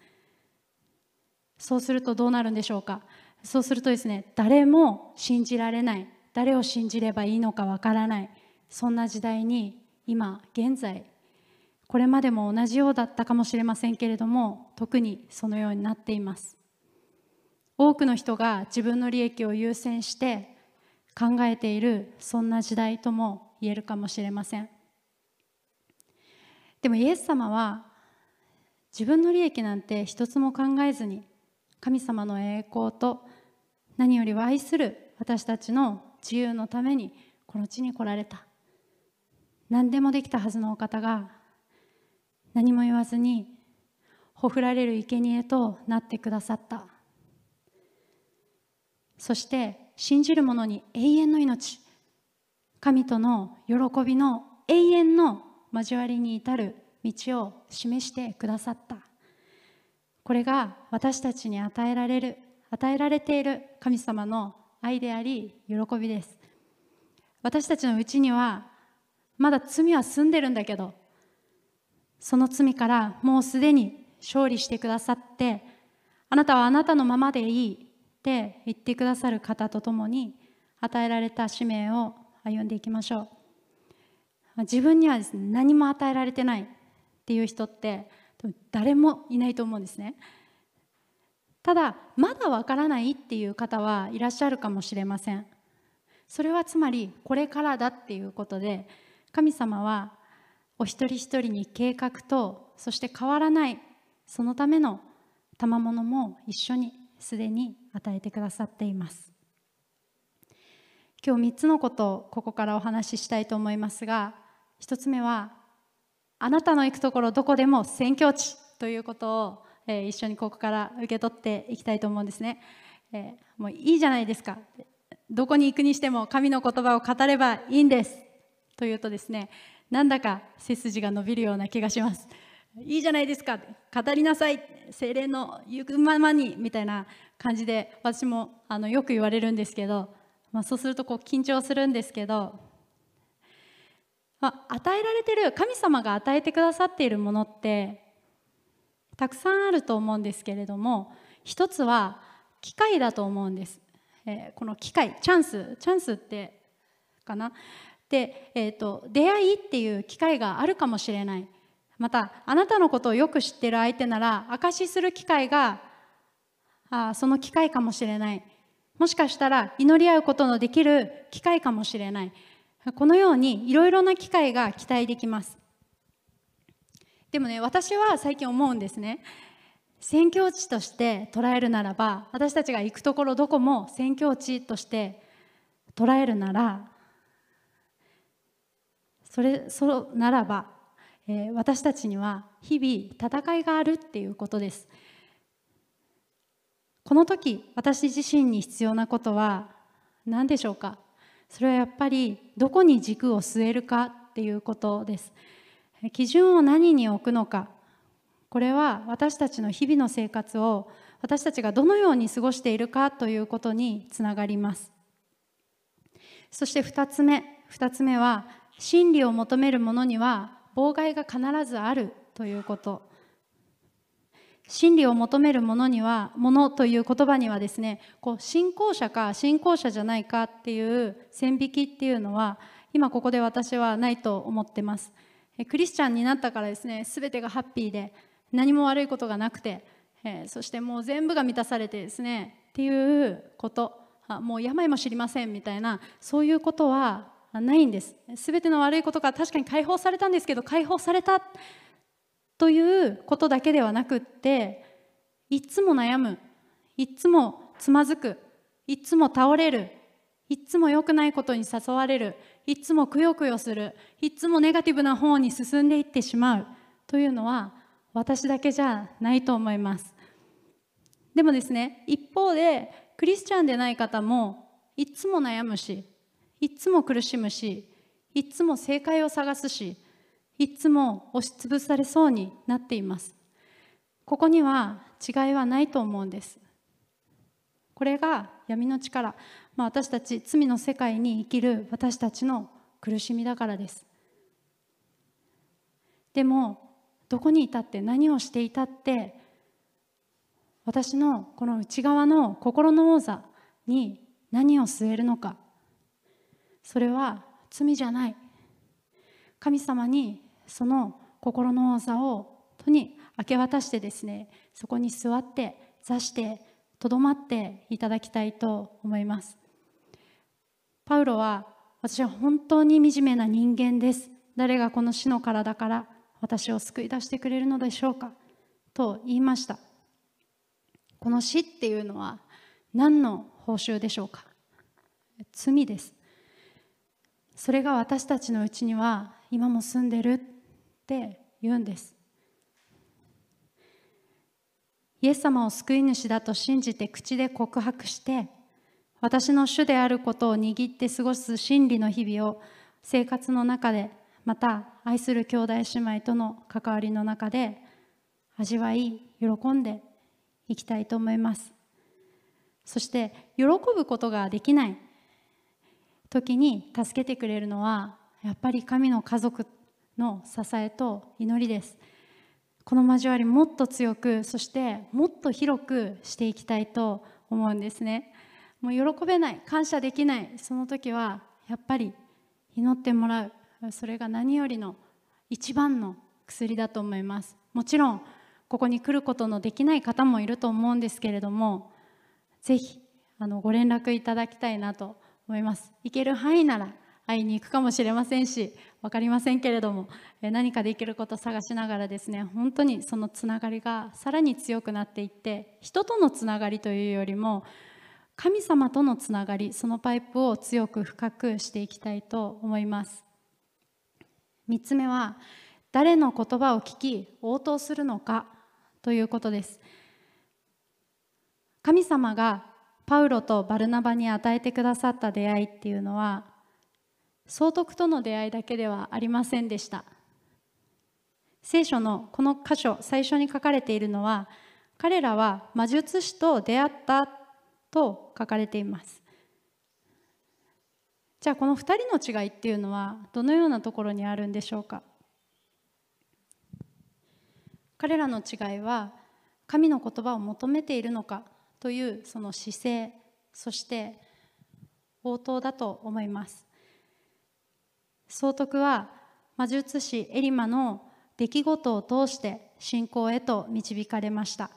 S2: そうするとどうなるんでしょうか。そうするとですね誰も信じられない。誰を信じればいいのかわからない。そんな時代に今現在これまでも同じようだったかもしれませんけれども特にそのようになっています。多くの人が自分の利益を優先して考えているそんな時代とも言えるかもしれません。でもイエス様は自分の利益なんて一つも考えずに神様の栄光と何よりは愛する私たちの自由のためにこの地に来られた。何でもできたはずのお方が何も言わずにほふられる生贄となってくださった。そして信じる者に永遠の命。神との喜びの永遠の交わりに至る道を示してくださった。これが私たちに与えられる与えられている神様の愛であり喜びです。私たちのうちにはまだ罪は住んでるんだけどその罪からもうすでに勝利してくださってあなたはあなたのままでいい。って言ってくださる方と共に与えられた使命を歩んでいきましょう。自分にはですね何も与えられてないっていう人って誰もいないと思うんですね。ただまだわからないっていう方はいらっしゃるかもしれません。それはつまりこれからだっていうことで神様はお一人一人に計画とそして変わらないそのための賜物も一緒にすでに与えてくださっています。今日3つのことをここからお話ししたいと思いますが1つ目はあなたの行くところどこでも宣教地ということを、えー、一緒にここから受け取っていきたいと思うんですね、えー、もういいじゃないですか。どこに行くにしても神の言葉を語ればいいんですというとですねなんだか背筋が伸びるような気がします。いいじゃないですか。語りなさい。精霊の行くままにみたいな感じで私もあのよく言われるんですけど、まあ、そうするとこう緊張するんですけど、まあ、与えられてる神様が与えてくださっているものってたくさんあると思うんですけれども一つは機会だと思うんです、えー、この機会チャンスチャンスってかな。で、えーと出会いっていう機会があるかもしれない。またあなたのことをよく知ってる相手なら証しする機会があその機会かもしれない。もしかしたら祈り合うことのできる機会かもしれない。このようにいろいろな機会が期待できます。でもね私は最近思うんですね。宣教地として捉えるならば私たちが行くところどこも宣教地として捉えるならそれそならばえ私たちには日々戦いがあるっていうことです。この時私自身に必要なことは何でしょうか？それはやっぱりどこに軸を据えるかっていうことです。基準を何に置くのか？これは私たちの日々の生活を私たちがどのように過ごしているかということにつながります。そして2つ目2つ目は真理を求める者には妨害が必ずあるということ。真理を求める者にはものという言葉にはですねこう信仰者か信仰者じゃないかっていう線引きっていうのは今ここで私はないと思ってます。クリスチャンになったからですね全てがハッピーで何も悪いことがなくて、えそしてもう全部が満たされてですねっていうこと。もう病も知りませんみたいなそういうことはないんです。全ての悪いことから確かに解放されたんですけど解放されたということだけではなくっていつも悩むいつもつまずくいつも倒れるいつも良くないことに誘われるいつもくよくよするいつもネガティブな方に進んでいってしまうというのは私だけじゃないと思います。でもですね一方でクリスチャンでない方もいつも悩むしいつも苦しむしいつも正解を探すしいつも押しつぶされそうになっています。ここには違いはないと思うんです。これが闇の力、まあ、私たち罪の世界に生きる私たちの苦しみだからです。でもどこにいたって何をしていたって私のこの内側の心の王座に何を据えるのか。それは罪じゃない。神様にその心の王座をとに明け渡してですねそこに座って座してとどまっていただきたいと思います。パウロは私は本当に惨めな人間です。誰がこの死の体から私を救い出してくれるのでしょうかと言いました。この死っていうのは何の報酬でしょうか。罪です。それが私たちのうちには今も住んでる。って言うんです。イエス様を救い主だと信じて口で告白して私の主であることを握って過ごす真理の日々を生活の中でまた愛する兄弟姉妹との関わりの中で味わい喜んでいきたいと思います。そして喜ぶことができない時に助けてくれるのはやっぱり神の家族の支えと祈りです。この交わりもっと強くそしてもっと広くしていきたいと思うんですね。もう喜べない感謝できないその時はやっぱり祈ってもらう。それが何よりの一番の薬だと思います。もちろんここに来ることのできない方もいると思うんですけれどもぜひあのご連絡いただきたいなと思います。行ける範囲なら会いに行くかもしれませんし分かりませんけれども何かできることを探しながらですね本当にそのつながりがさらに強くなっていって人とのつながりというよりも神様とのつながりそのパイプを強く深くしていきたいと思います。3つ目は誰の言葉を聞き応答するのかということです。神様がパウロとバルナバに与えてくださった出会いっていうのは総督との出会いだけではありませんでした。聖書のこの箇所最初に書かれているのは彼らは魔術師と出会ったと書かれています。じゃあこの2人の違いっていうのはどのようなところにあるんでしょうか？彼らの違いは神の言葉を求めているのかというその姿勢そして応答だと思います。総督は魔術師エリマの出来事を通して信仰へと導かれました。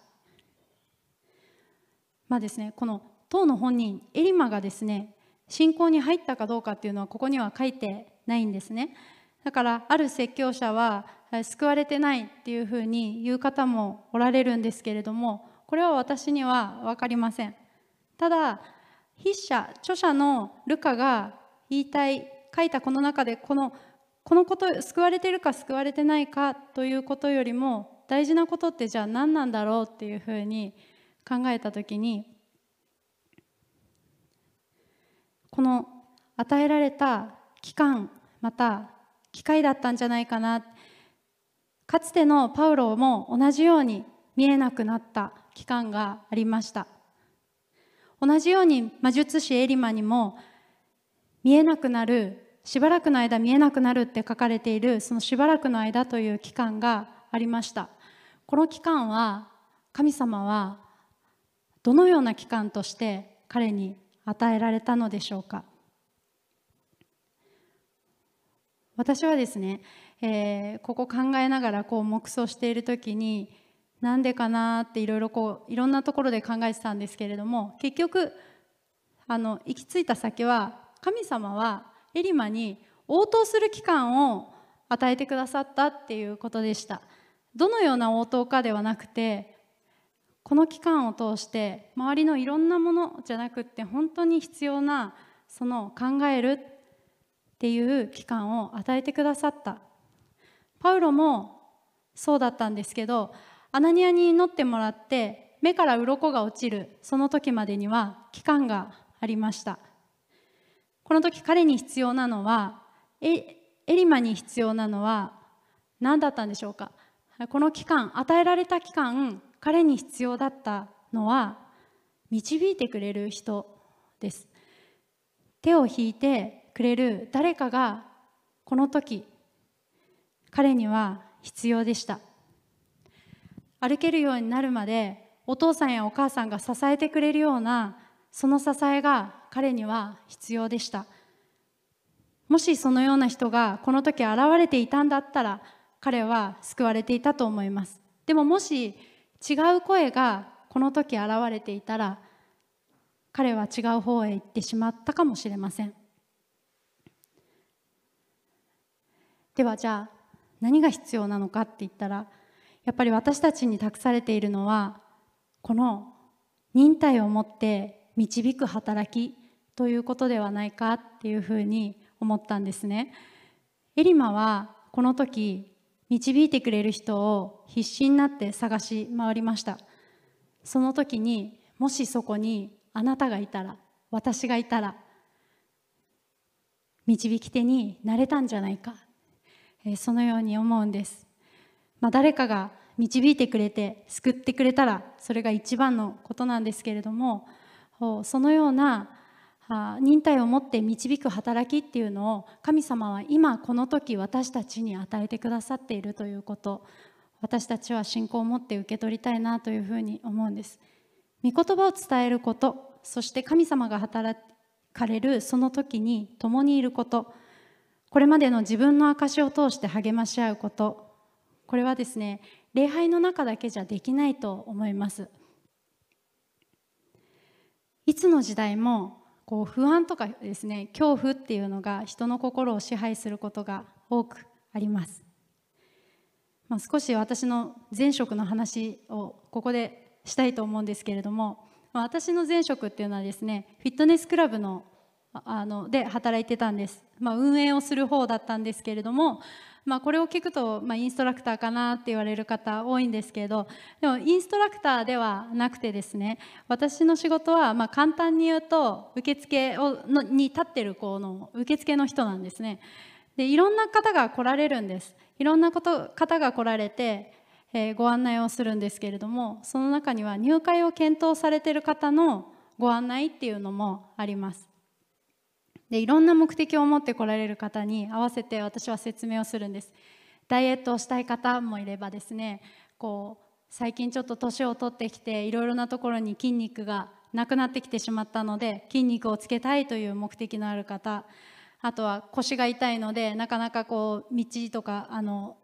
S2: まあですねこの当の本人エリマがですね信仰に入ったかどうかっていうのはここには書いてないんですね。だからある説教者は救われてないっていうふうに言う方もおられるんですけれどもこれは私には分かりません。ただ筆者著者のルカが言いたい書いたこの中でこのこのこと救われてるか救われてないかということよりも大事なことってじゃあ何なんだろうっていうふうに考えた時にこの与えられた期間また機会だったんじゃないかな。かつてのパウロも同じように見えなくなった期間がありました。同じように魔術師エリマにも見えなくなるしばらくの間見えなくなるって書かれているそのしばらくの間という期間がありました。この期間は神様はどのような期間として彼に与えられたのでしょうか？私はですね、えー、ここ考えながらこう黙想している時になんでかなっていろいろこういろんなところで考えてたんですけれども結局あの行き着いた先は神様はエリマに応答する期間を与えてくださったっていうことでした。どのような応答かではなくてこの期間を通して周りのいろんなものじゃなくって本当に必要なその考えるっていう期間を与えてくださった。パウロもそうだったんですけどアナニアに祈ってもらって目から鱗が落ちるその時までには期間がありました。この時彼に必要なのはエリマに必要なのは何だったんでしょうか？この期間与えられた期間彼に必要だったのは導いてくれる人です。手を引いてくれる誰かがこの時彼には必要でした。歩けるようになるまでお父さんやお母さんが支えてくれるようなその支えが彼には必要でした。もしそのような人がこの時現れていたんだったら彼は救われていたと思います。でももし違う声がこの時現れていたら彼は違う方へ行ってしまったかもしれません。ではじゃあ何が必要なのかって言ったらやっぱり私たちに託されているのはこの忍耐を持って導く働き。ということではないかっていうふうに思ったんですね。エリマはこの時導いてくれる人を必死になって探し回りました。その時にもしそこにあなたがいたら私がいたら導き手になれたんじゃないか、そのように思うんです、まあ、誰かが導いてくれて救ってくれたらそれが一番のことなんですけれどもそのような忍耐を持って導く働きっていうのを神様は今この時私たちに与えてくださっているということ。私たちは信仰を持って受け取りたいなというふうに思うんです。御言葉を伝えること。そして神様が働かれるその時に共にいること。これまでの自分の証を通して励まし合うこと。これはですね礼拝の中だけじゃできないと思います。いつの時代もこう不安とかですね恐怖っていうのが人の心を支配することが多くあります、まあ、少し私の前職の話をここでしたいと思うんですけれども、まあ、私の前職っていうのはですねフィットネスクラブのあので働いてたんです、まあ、運営をする方だったんですけれどもまあ、これを聞くと、まあ、インストラクターかなって言われる方多いんですけどでもインストラクターではなくてですね私の仕事はまあ簡単に言うと受付をのに立ってる子の受付の人なんですね。でいろんな方が来られるんです。いろんなこと方が来られて、えー、ご案内をするんですけれどもその中には入会を検討されてる方のご案内っていうのもあります。でいろんな目的を持って来られる方に合わせて私は説明をするんです。ダイエットをしたい方もいればですねこう最近ちょっと年を取ってきていろいろなところに筋肉がなくなってきてしまったので筋肉をつけたいという目的のある方あとは腰が痛いのでなかなかこう道とかあの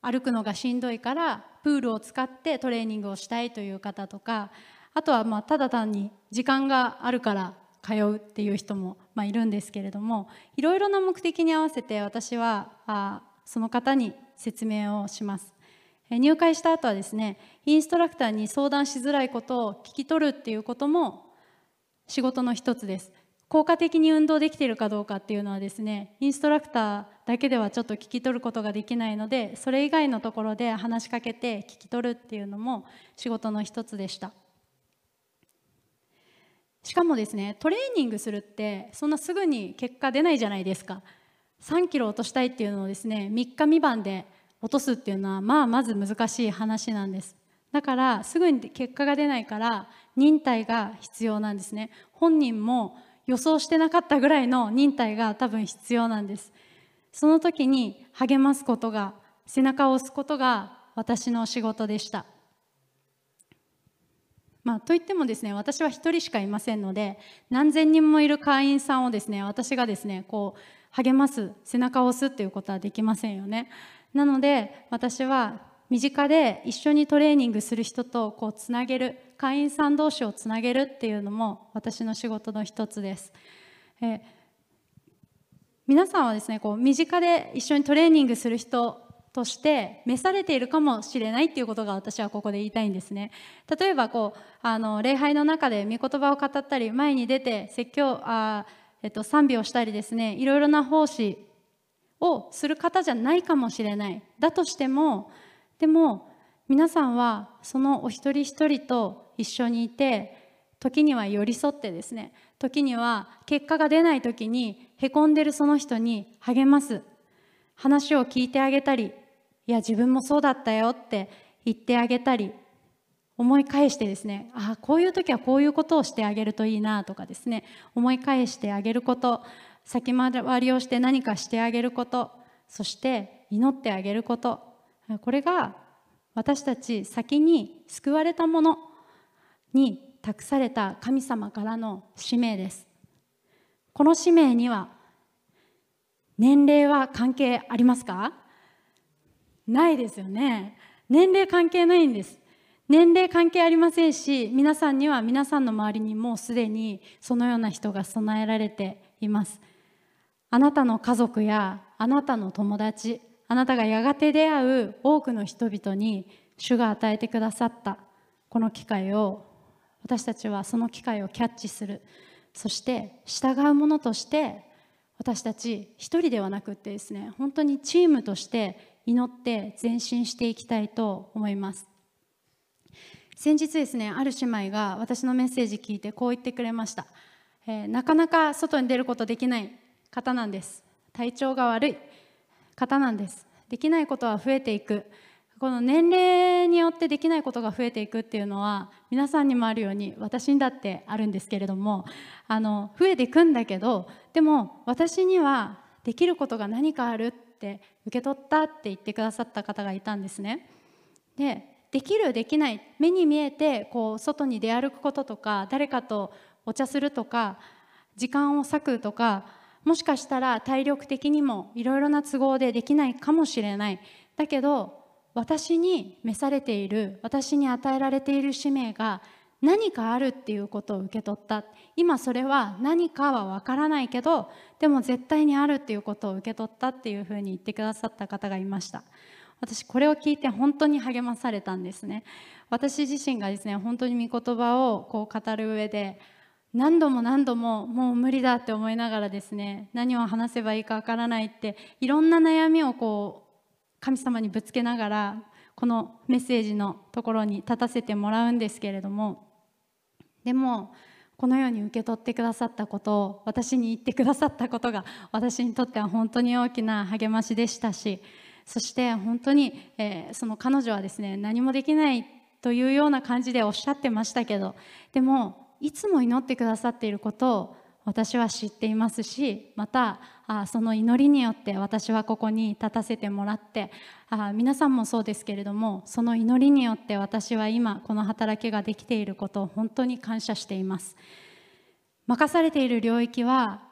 S2: 歩くのがしんどいからプールを使ってトレーニングをしたいという方とかあとはまあただ単に時間があるから通うっていう人も、まあ、いるんですけれどもいろいろな目的に合わせて私はあその方に説明をします。入会した後はですねインストラクターに相談しづらいことを聞き取るっていうことも仕事の一つです。効果的に運動できているかどうかっていうのはですねインストラクターだけではちょっと聞き取ることができないのでそれ以外のところで話しかけて聞き取るっていうのも仕事の一つでした。しかもですねトレーニングするってそんなすぐに結果出ないじゃないですか。3キロ落としたいっていうのをですね3日3晩で落とすっていうのはまあまず難しい話なんです。だからすぐに結果が出ないから忍耐が必要なんですね。本人も予想してなかったぐらいの忍耐が多分必要なんです。その時に励ますことが背中を押すことが私の仕事でした。まあ、といってもですね私は1人しかいませんので何千人もいる会員さんをですね私がですねこう励ます背中を押すっていうことはできませんよね。なので私は身近で一緒にトレーニングする人とこうつなげる会員さん同士をつなげるっていうのも私の仕事の一つです、え皆さんはですねこう身近で一緒にトレーニングする人として召されているかもしれないっていうことが私はここで言いたいんですね。例えばこうあの礼拝の中で御言葉を語ったり前に出て説教あ、えっと、賛美をしたりですねいろいろな奉仕をする方じゃないかもしれない。だとしてもでも皆さんはそのお一人一人と一緒にいて時には寄り添ってですね時には結果が出ない時にへこんでるその人に励ます。話を聞いてあげたりいや自分もそうだったよって言ってあげたり思い返してですねああこういう時はこういうことをしてあげるといいなとかですね思い返してあげること先回りをして何かしてあげることそして祈ってあげることこれが私たち先に救われたものに託された神様からの使命です。この使命には年齢は関係ありますか？ないですよね。年齢関係ないんです。年齢関係ありませんし皆さんには皆さんの周りにもうすでにそのような人が備えられています。あなたの家族やあなたの友達あなたがやがて出会う多くの人々に主が与えてくださったこの機会を私たちはその機会をキャッチする。そして従うものとして私たち一人ではなくってですね本当にチームとして祈って前進していきたいと思います。先日ですねある姉妹が私のメッセージ聞いてこう言ってくれました、えー、なかなか外に出ることできない方なんです。体調が悪い。方なんです。できないことは増えていく。この年齢によってできないことが増えていくっていうのは皆さんにもあるように私にだってあるんですけれどもあの増えていくんだけどでも私にはできることが何かあるって受け取ったって言ってくださった方がいたんですね。でできるできない目に見えてこう外に出歩くこととか誰かとお茶するとか時間を割くとかもしかしたら体力的にもいろいろな都合でできないかもしれないだけど私に召されている私に与えられている使命が何かあるっていうことを受け取った。今それは何かはわからないけどでも絶対にあるっていうことを受け取ったっていうふうに言ってくださった方がいました。私これを聞いて本当に励まされたんですね。私自身がですね本当に御言葉をこう語る上で何度も何度ももう無理だって思いながらですね何を話せばいいかわからないっていろんな悩みをこう神様にぶつけながらこのメッセージのところに立たせてもらうんですけれどもでもこのように受け取ってくださったことを私に言ってくださったことが私にとっては本当に大きな励ましでしたしそして本当に、えー、その彼女はですね何もできないというような感じでおっしゃってましたけどでもいつも祈ってくださっていることを私は知っていますしまたあその祈りによって私はここに立たせてもらってあ皆さんもそうですけれどもその祈りによって私は今この働きができていることを本当に感謝しています。任されている領域は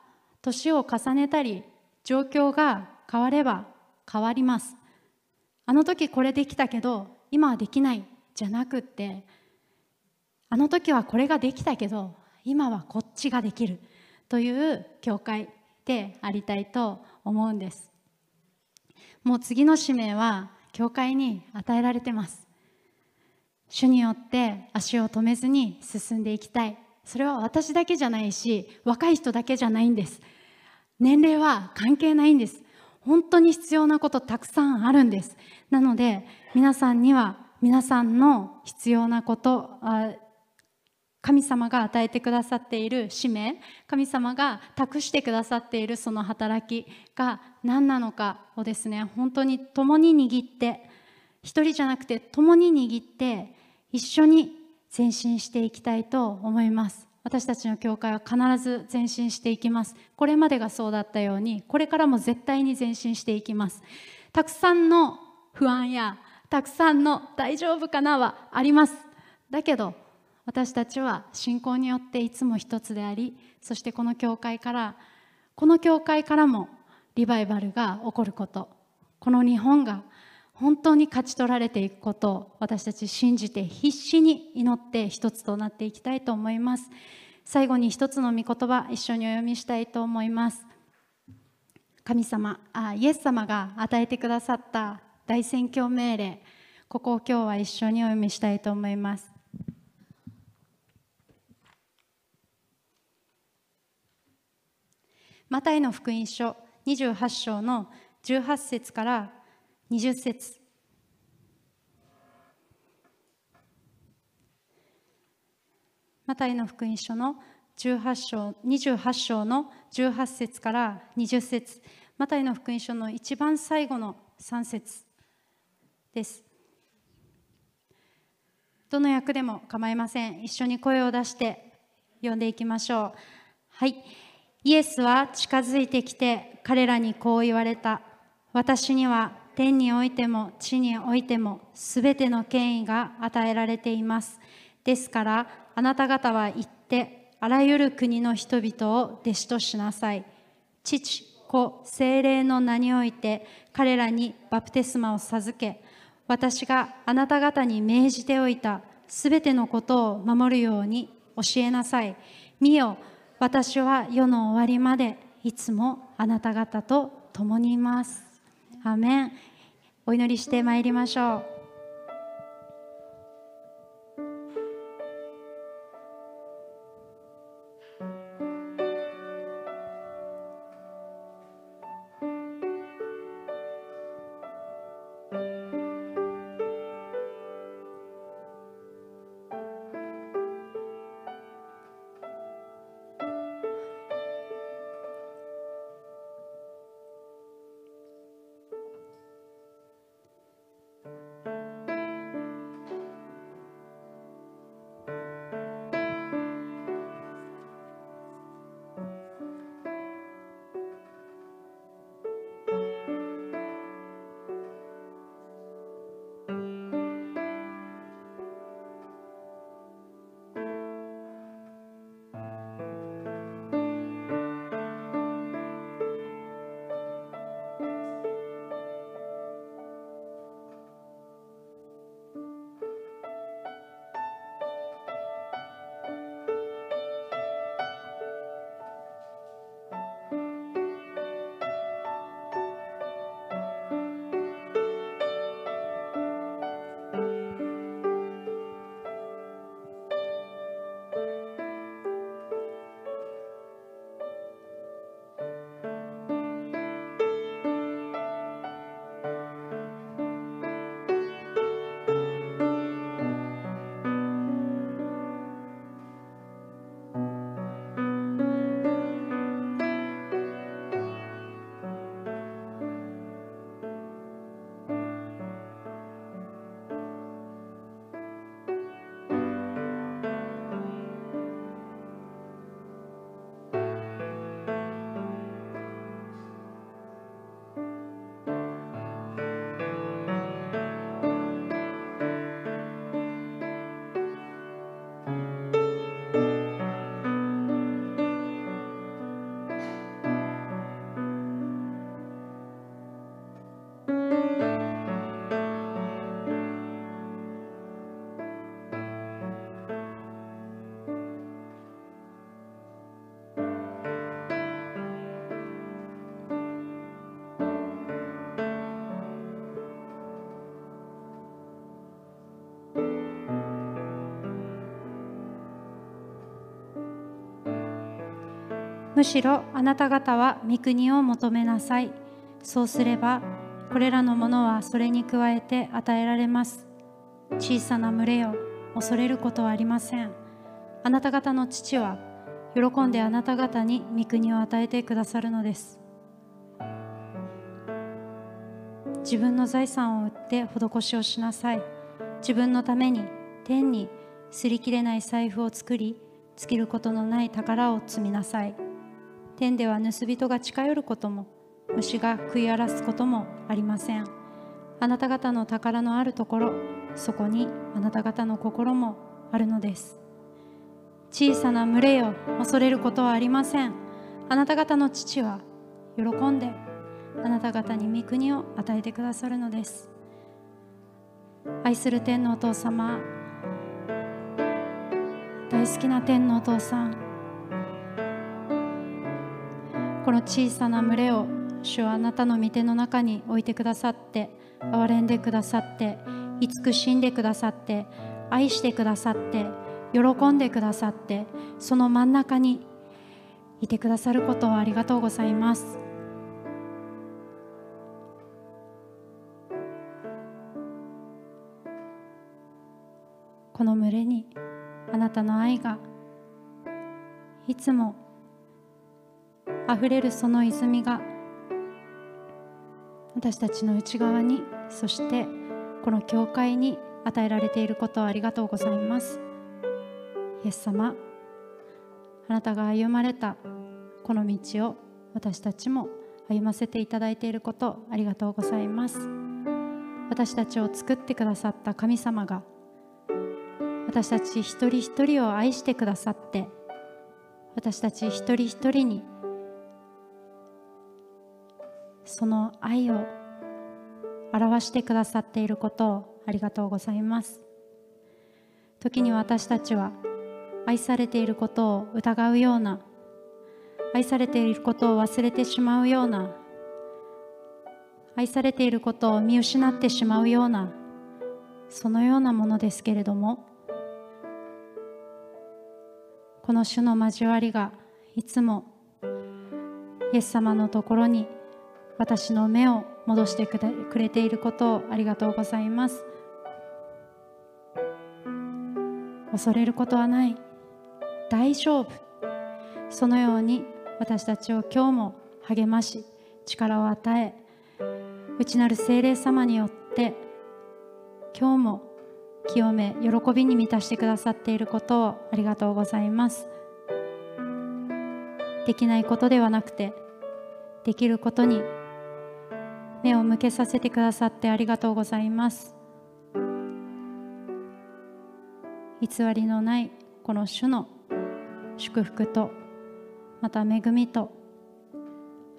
S2: 年を重ねたり状況が変われば変わります。あの時これできたけど今はできないじゃなくってあの時はこれができたけど今はこっちができる。という教会でありたいと思うんです。もう次の使命は教会に与えられてます。主によって足を止めずに進んでいきたい。それは私だけじゃないし若い人だけじゃないんです。年齢は関係ないんです。本当に必要なことたくさんあるんです。なので皆さんには皆さんの必要なこと神様が与えてくださっている使命神様が託してくださっているその働きが何なのかをですね本当に共に握って一人じゃなくて共に握って一緒に前進していきたいと思います。私たちの教会は必ず前進していきます。これまでがそうだったようにこれからも絶対に前進していきます。たくさんの不安やたくさんの大丈夫かなはあります。だけど私たちは信仰によっていつも一つでありそしてこの教会からこの教会からもリバイバルが起こること。この日本が本当に勝ち取られていくことを私たち信じて必死に祈って一つとなっていきたいと思います。最後に一つの御言葉一緒にお読みしたいと思います。神様あイエス様が与えてくださった大宣教命令。ここを今日は一緒にお読みしたいと思います。マタイの福音書28章の18節から20節。マタイの福音書の18章28章の18節から20節。マタイの福音書の一番最後の3節です。どの役でも構いません。一緒に声を出して読んでいきましょう。はい。イエスは近づいてきて彼らにこう言われた。私には天においても地においてもすべての権威が与えられています。ですからあなた方は行ってあらゆる国の人々を弟子としなさい。父、子、精霊の名において彼らにバプテスマを授け、私があなた方に命じておいたすべてのことを守るように教えなさい。見よ、私は世の終わりまでいつもあなた方と共にいます。アメンお祈りしてまいりましょう。むしろあなた方は御国を求めなさい。そうすればこれらのものはそれに加えて与えられます。小さな群れよ恐れることはありません。あなた方の父は喜んであなた方に御国を与えてくださるのです。自分の財産を売って施しをしなさい。自分のために天に擦り切れない財布を作り尽きることのない宝を積みなさい。天では盗人が近寄ることも虫が食い荒らすこともありません。あなた方の宝のあるところそこにあなた方の心もあるのです。小さな群れよ恐れることはありません。あなた方の父は喜んであなた方に御国を与えてくださるのです。愛する天のお父様大好きな天のお父さんこの小さな群れを主はあなたの御手の中に置いてくださって憐れんでくださって慈しんでくださって愛してくださって喜んでくださってその真ん中にいてくださることをありがとうございます。この群れにあなたの愛がいつもあふれるその泉が私たちの内側にそしてこの教会に与えられていることをありがとうございます。イエス様あなたが歩まれたこの道を私たちも歩ませていただいていることありがとうございます。私たちを作ってくださった神様が私たち一人一人を愛してくださって私たち一人一人にその愛を表してくださっていることをありがとうございます。時に私たちは愛されていることを疑うような愛されていることを忘れてしまうような愛されていることを見失ってしまうようなそのようなものですけれどもこの主の交わりがいつもイエス様のところに私の目を戻してくれていることをありがとうございます。恐れることはない。大丈夫。そのように私たちを今日も励まし力を与え内なる聖霊様によって今日も清め喜びに満たしてくださっていることをありがとうございます。できないことではなくてできることに目を向けさせてくださってありがとうございます。偽りのないこの主の祝福とまた恵みと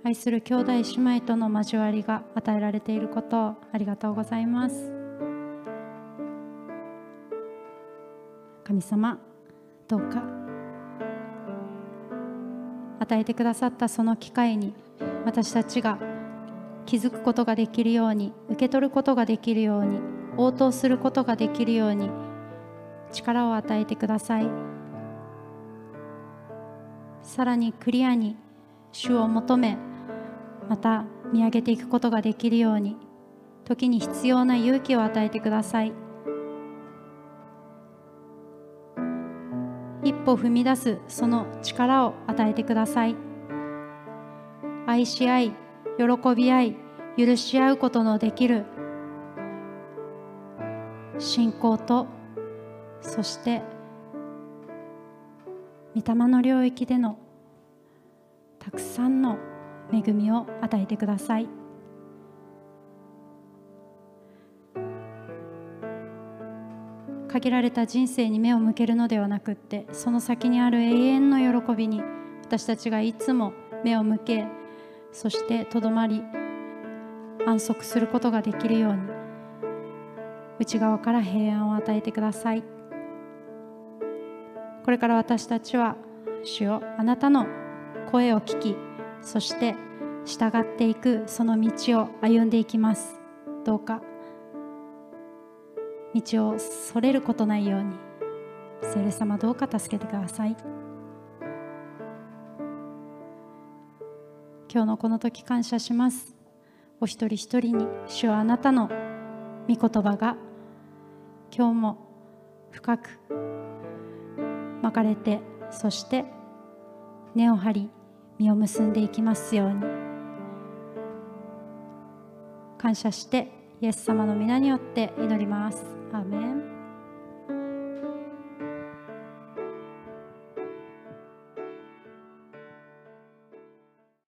S2: 愛する兄弟姉妹との交わりが与えられていることをありがとうございます。神様どうか与えてくださったその機会に私たちが気づくことができるように受け取ることができるように応答することができるように力を与えてください。さらにクリアに主を求めまた見上げていくことができるように時に必要な勇気を与えてください。一歩踏み出すその力を与えてください。愛し合い喜び合い許し合うことのできる信仰とそして御霊の領域でのたくさんの恵みを与えてください。限られた人生に目を向けるのではなくってその先にある永遠の喜びに私たちがいつも目を向けそしてとどまり安息することができるように内側から平安を与えてください。これから私たちは主よあなたの声を聞きそして従っていくその道を歩んでいきます。どうか道をそれることないように聖霊様どうか助けてください。今日のこの時感謝します。お一人一人に主はあなたの御言葉が今日も深く巻かれてそして根を張り実を結んでいきますように。感謝してイエス様の皆によって祈ります。アーメン。